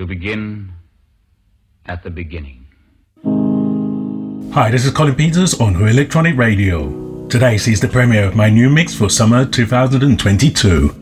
to begin at the beginning. Hi, this is Colin Peters on Who Electronic Radio. Today sees the premiere of my new mix for summer 2022.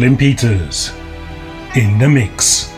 Colin Peters in the mix.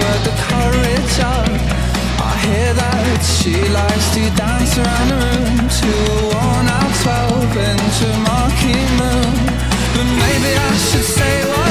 what the courage of. I hear that she likes to dance around the room to a worn out 12 inch marquee moon. But maybe I should say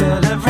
You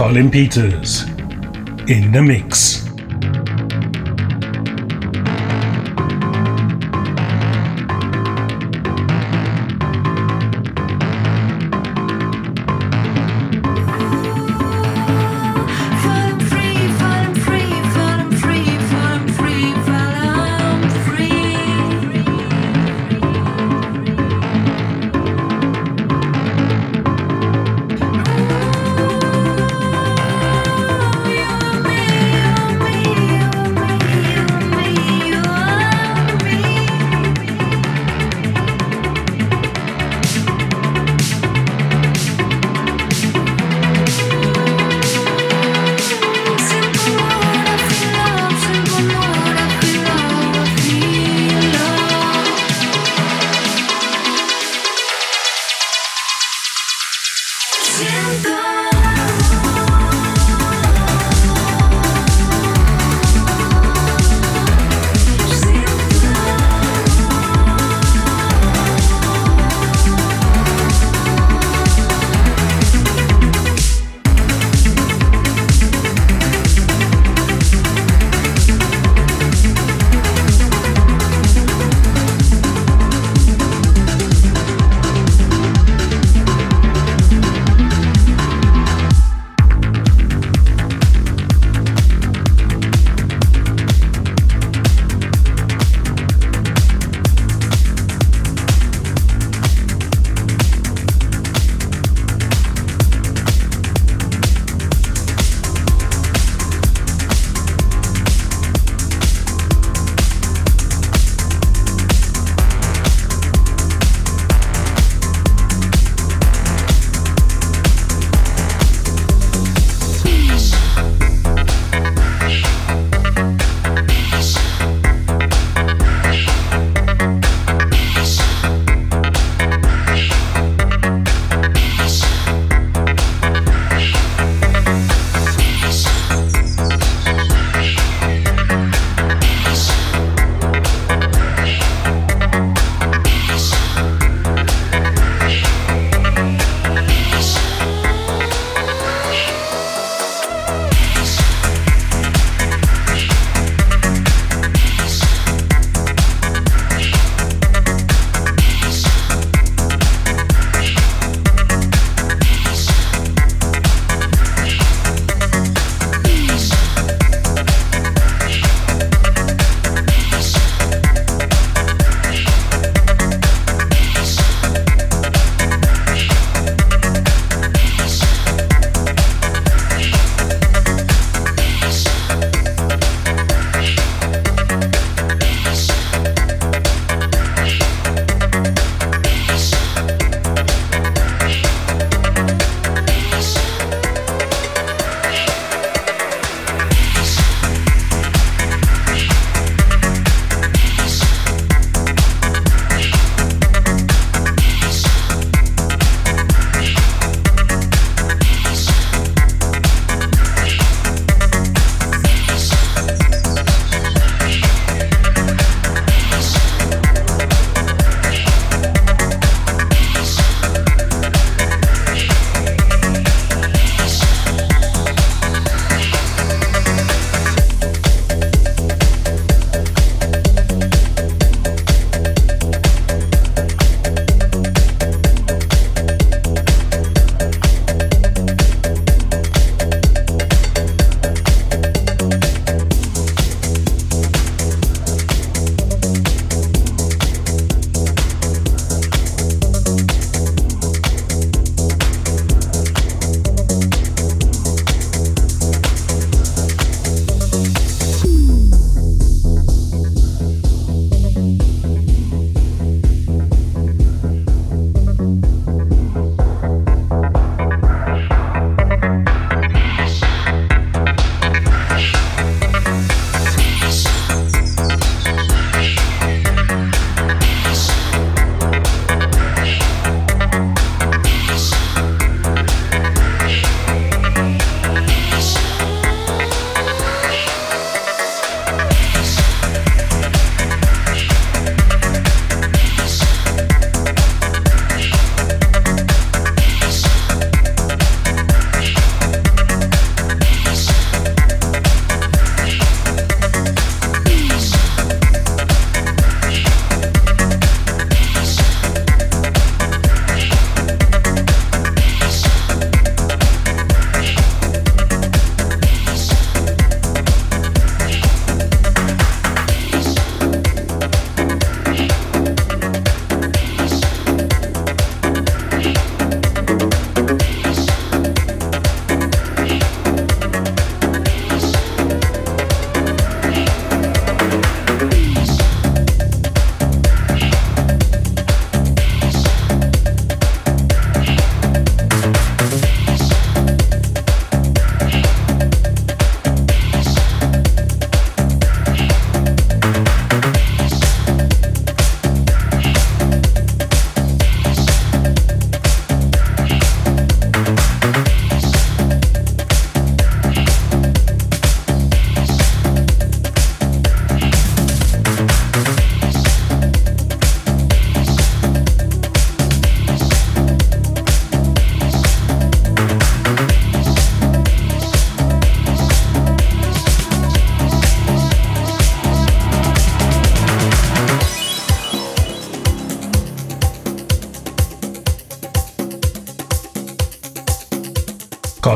Colin Peters in the mix.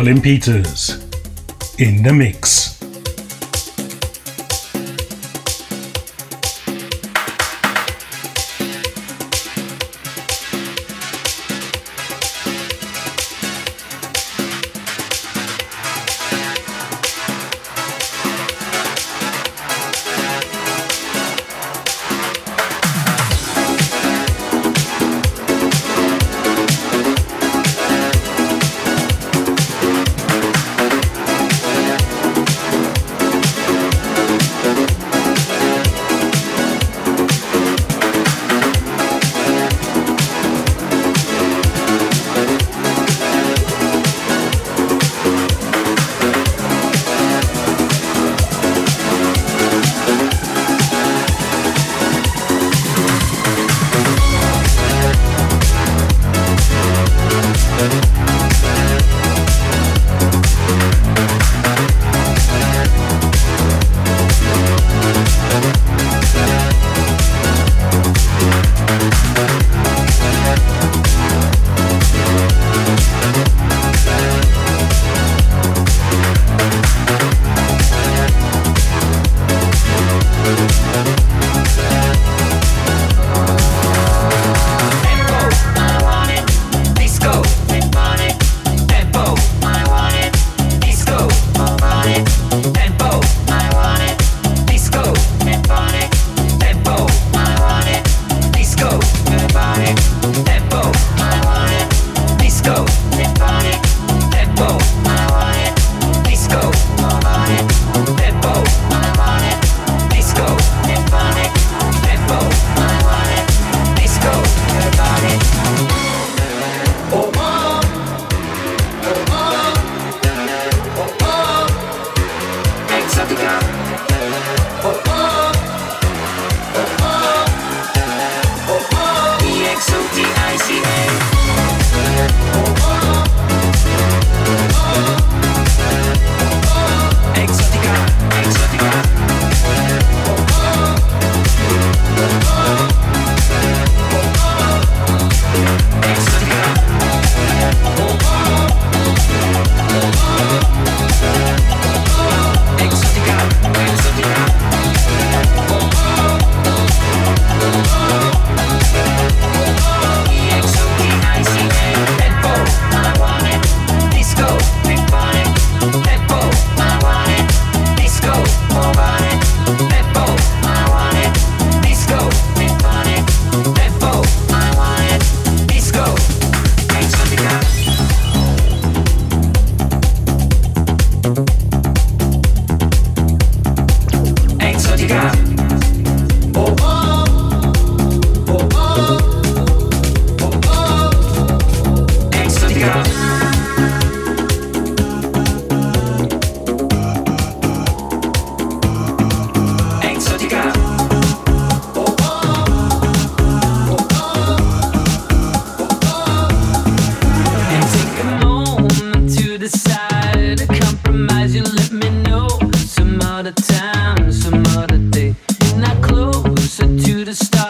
Colin Peters in the mix. Sublime,